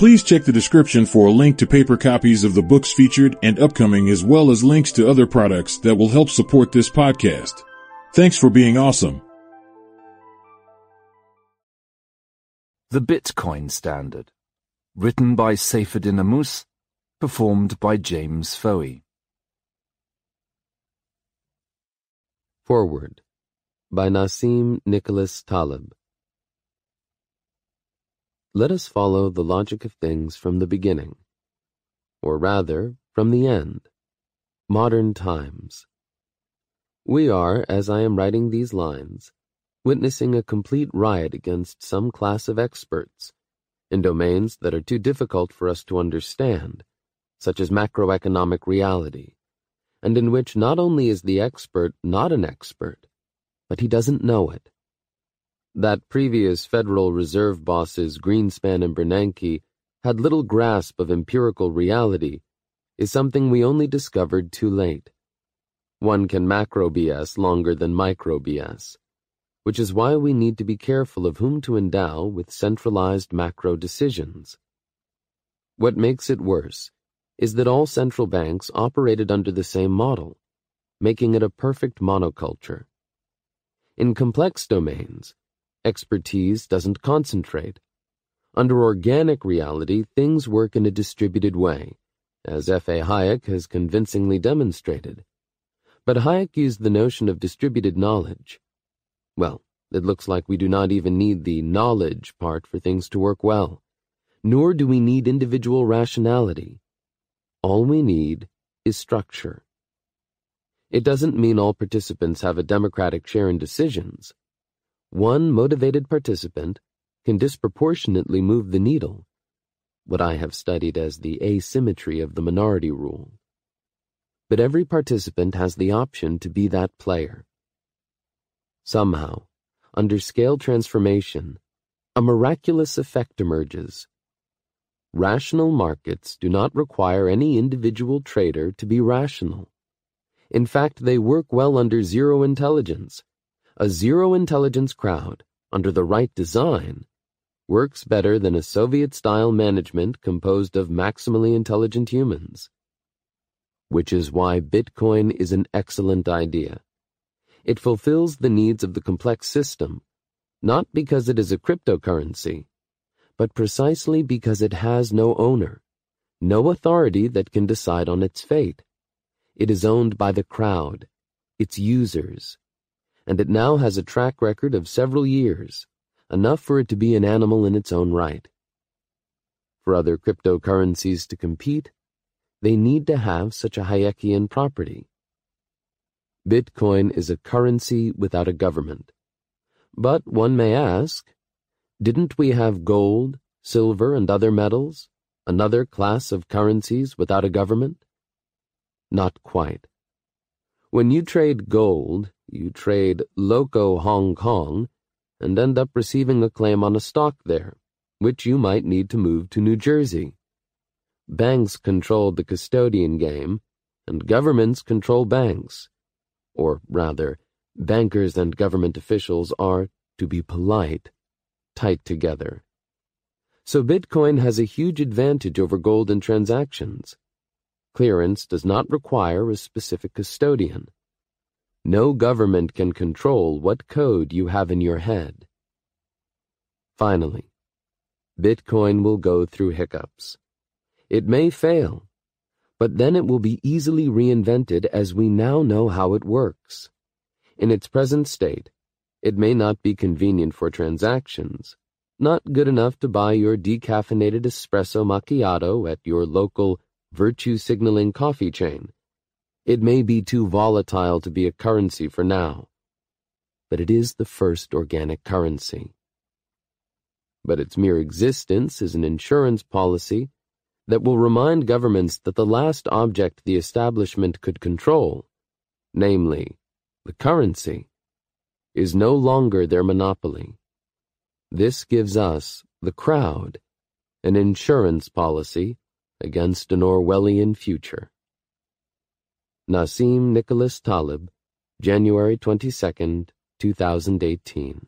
Please check the description for a link to paper copies of the books featured and upcoming as well as links to other products that will help support this podcast. Thanks for being awesome. The Bitcoin Standard. Written by Saifedean Ammous. Performed by James Fouhey. Foreword by Nassim Nicholas Taleb. Let us follow the logic of things from the beginning, or rather, from the end, modern times. We are, as I am writing these lines, witnessing a complete riot against some class of experts in domains that are too difficult for us to understand, such as macroeconomic reality, and in which not only is the expert not an expert, but he doesn't know it. That previous Federal Reserve bosses Greenspan and Bernanke had little grasp of empirical reality is something we only discovered too late. One can macro BS longer than micro BS which is why we need to be careful of whom to endow with centralized macro decisions. What makes it worse is that all central banks operated under the same model, making it a perfect monoculture. In complex domains, expertise doesn't concentrate. Under organic reality, things work in a distributed way, as F.A. Hayek has convincingly demonstrated. But Hayek used the notion of distributed knowledge well, it looks like we do not even need the knowledge part for things to work well. Nor do we need individual rationality. All we need is structure. It doesn't mean all participants have a democratic share in decisions. One motivated participant can disproportionately move the needle, what I have studied as the asymmetry of the minority rule. But every participant has the option to be that player. Somehow, under scale transformation, a miraculous effect emerges. Rational markets do not require any individual trader to be rational. In fact, they work well under zero intelligence. A zero intelligence crowd, under the right design, works better than a Soviet style management composed of maximally intelligent humans. Which is why Bitcoin is an excellent idea. It fulfills the needs of the complex system, not because it is a cryptocurrency, but precisely because it has no owner, no authority that can decide on its fate. It is owned by the crowd, its users, and it now has a track record of several years, enough for it to be an animal in its own right. For other cryptocurrencies to compete, they need to have such a Hayekian property. Bitcoin is a currency without a government. But one may ask, didn't we have gold, silver, and other metals, another class of currencies without a government? Not quite. When you trade gold, you trade loco Hong Kong and end up receiving a claim on a stock there, which you might need to move to New Jersey. Banks control the custodian game, and governments control banks or rather, bankers and government officials are, to be polite, tight together. So Bitcoin has a huge advantage over gold in transactions. Clearance does not require a specific custodian. No government can control what code you have in your head. Finally, Bitcoin will go through hiccups. It may fail, but then it will be easily reinvented as we now know how it works. In its present state, it may not be convenient for transactions, not good enough to buy your decaffeinated espresso macchiato at your local virtue signaling coffee chain. It may be too volatile to be a currency for now, but it is the first organic currency. But its mere existence is an insurance policy that will remind governments that the last object the establishment could control, namely, the currency, is no longer their monopoly. This gives us, the crowd, an insurance policy against an Orwellian future. Nassim Nicholas Taleb, January 22, 2018